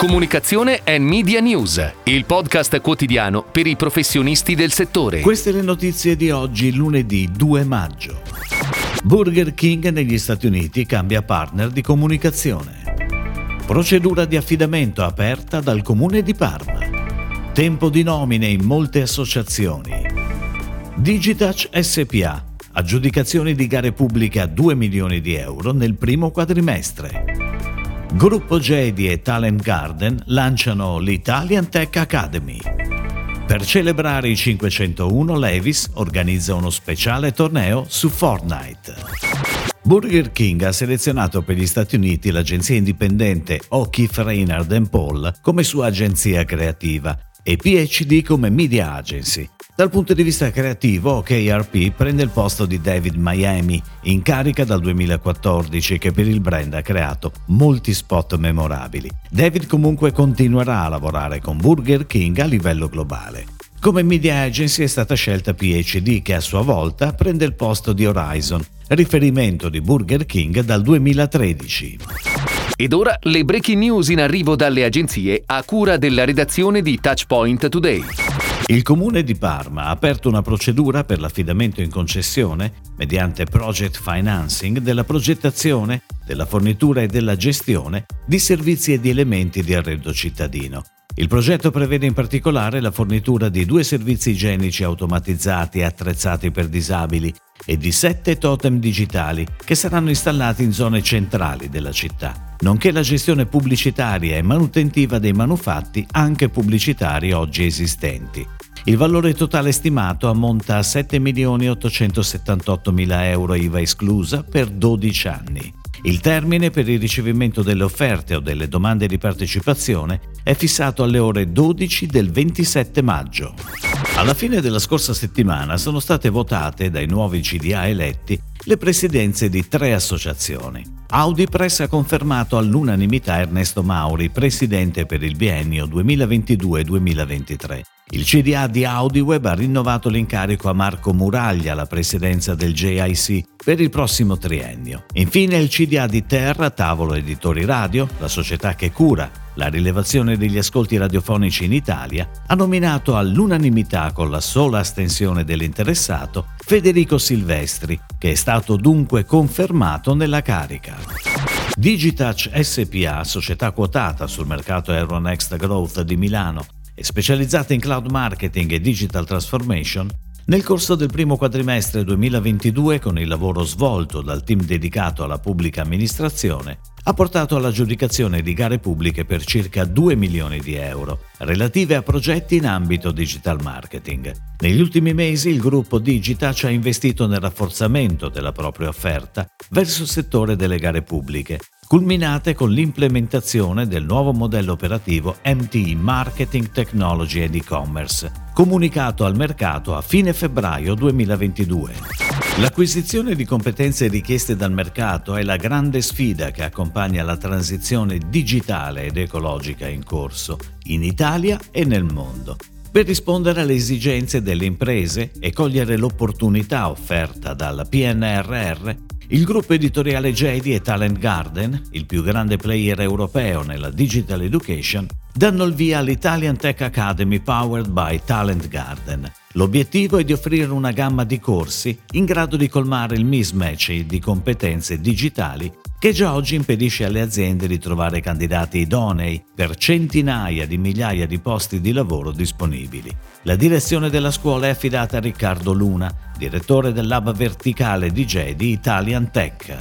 Comunicazione e Media News, il podcast quotidiano per i professionisti del settore. Queste le notizie di oggi, lunedì 2 maggio. Burger King negli Stati Uniti cambia partner di comunicazione. Procedura di affidamento aperta dal comune di Parma. Tempo di nomine in molte associazioni. Digitouch SPA. Aggiudicazioni di gare pubbliche a 2 milioni di euro nel primo quadrimestre. Gruppo Jedi e Talent Garden lanciano l'Italian Tech Academy. Per celebrare i 501 Levis organizza uno speciale torneo su Fortnite. Burger King ha selezionato per gli Stati Uniti l'agenzia indipendente O'Keefe Reynard Paul come sua agenzia creativa e PhD come media agency. Dal punto di vista creativo, KRP prende il posto di David Miami, in carica dal 2014, che per il brand ha creato molti spot memorabili. David comunque continuerà a lavorare con Burger King a livello globale. Come media agency è stata scelta PhD che a sua volta prende il posto di Horizon, riferimento di Burger King dal 2013. Ed ora le breaking news in arrivo dalle agenzie a cura della redazione di Touchpoint Today. Il comune di Parma ha aperto una procedura per l'affidamento in concessione, mediante project financing, della progettazione, della fornitura e della gestione di servizi e di elementi di arredo cittadino. Il progetto prevede in particolare la fornitura di due servizi igienici automatizzati e attrezzati per disabili e di sette totem digitali che saranno installati in zone centrali della città, nonché la gestione pubblicitaria e manutentiva dei manufatti anche pubblicitari oggi esistenti. Il valore totale stimato ammonta a 7.878.000 euro IVA esclusa per 12 anni. Il termine per il ricevimento delle offerte o delle domande di partecipazione è fissato alle ore 12 del 27 maggio. Alla fine della scorsa settimana sono state votate dai nuovi CDA eletti le presidenze di tre associazioni. Audi Press ha confermato all'unanimità Ernesto Mauri, presidente per il biennio 2022-2023. Il CDA di AudiWeb ha rinnovato l'incarico a Marco Muraglia alla presidenza del JIC per il prossimo triennio. Infine il CDA di Terra, Tavolo Editori Radio, la società che cura la rilevazione degli ascolti radiofonici in Italia, ha nominato all'unanimità con la sola astensione dell'interessato Federico Silvestri, che è stato dunque confermato nella carica. Digitouch SPA, società quotata sul mercato Euronext Growth di Milano, e specializzata in cloud marketing e digital transformation, nel corso del primo quadrimestre 2022, con il lavoro svolto dal team dedicato alla pubblica amministrazione, ha portato all'aggiudicazione di gare pubbliche per circa 2 milioni di euro, relative a progetti in ambito digital marketing. Negli ultimi mesi il gruppo Digitac ha investito nel rafforzamento della propria offerta verso il settore delle gare pubbliche, culminate con l'implementazione del nuovo modello operativo MTI Marketing Technology ed E-Commerce, comunicato al mercato a fine febbraio 2022. L'acquisizione di competenze richieste dal mercato è la grande sfida che accompagna la transizione digitale ed ecologica in corso in Italia e nel mondo. Per rispondere alle esigenze delle imprese e cogliere l'opportunità offerta dal PNRR, il gruppo editoriale Jedi e Talent Garden, il più grande player europeo nella digital education, danno il via all'Italian Tech Academy powered by Talent Garden. L'obiettivo è di offrire una gamma di corsi in grado di colmare il mismatch di competenze digitali che già oggi impedisce alle aziende di trovare candidati idonei per centinaia di migliaia di posti di lavoro disponibili. La direzione della scuola è affidata a Riccardo Luna, direttore del lab verticale DJ di Italian Tech.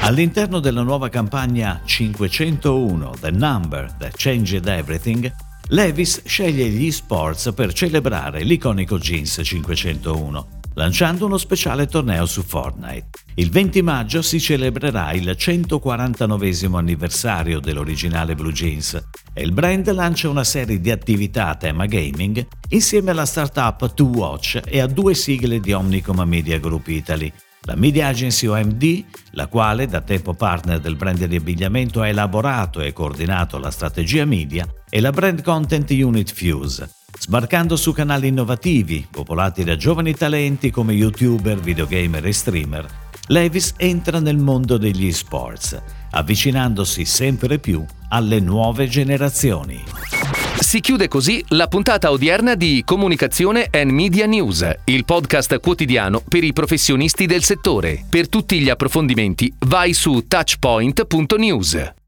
All'interno della nuova campagna 501 The Number That Changed Everything, Levis sceglie gli esports per celebrare l'iconico Jeans 501 lanciando uno speciale torneo su Fortnite. Il 20 maggio si celebrerà il 149 anniversario dell'originale Blue Jeans e il brand lancia una serie di attività a tema gaming insieme alla startup 2Watch e a due sigle di Omnicom Media Group Italy, la media agency OMD, la quale da tempo partner del brand di abbigliamento ha elaborato e coordinato la strategia media, e la brand content unit Fuse, sbarcando su canali innovativi, popolati da giovani talenti come youtuber, videogamer e streamer, Levis entra nel mondo degli sports, avvicinandosi sempre più alle nuove generazioni. Si chiude così la puntata odierna di Comunicazione and Media News, il podcast quotidiano per i professionisti del settore. Per tutti gli approfondimenti vai su touchpoint.news.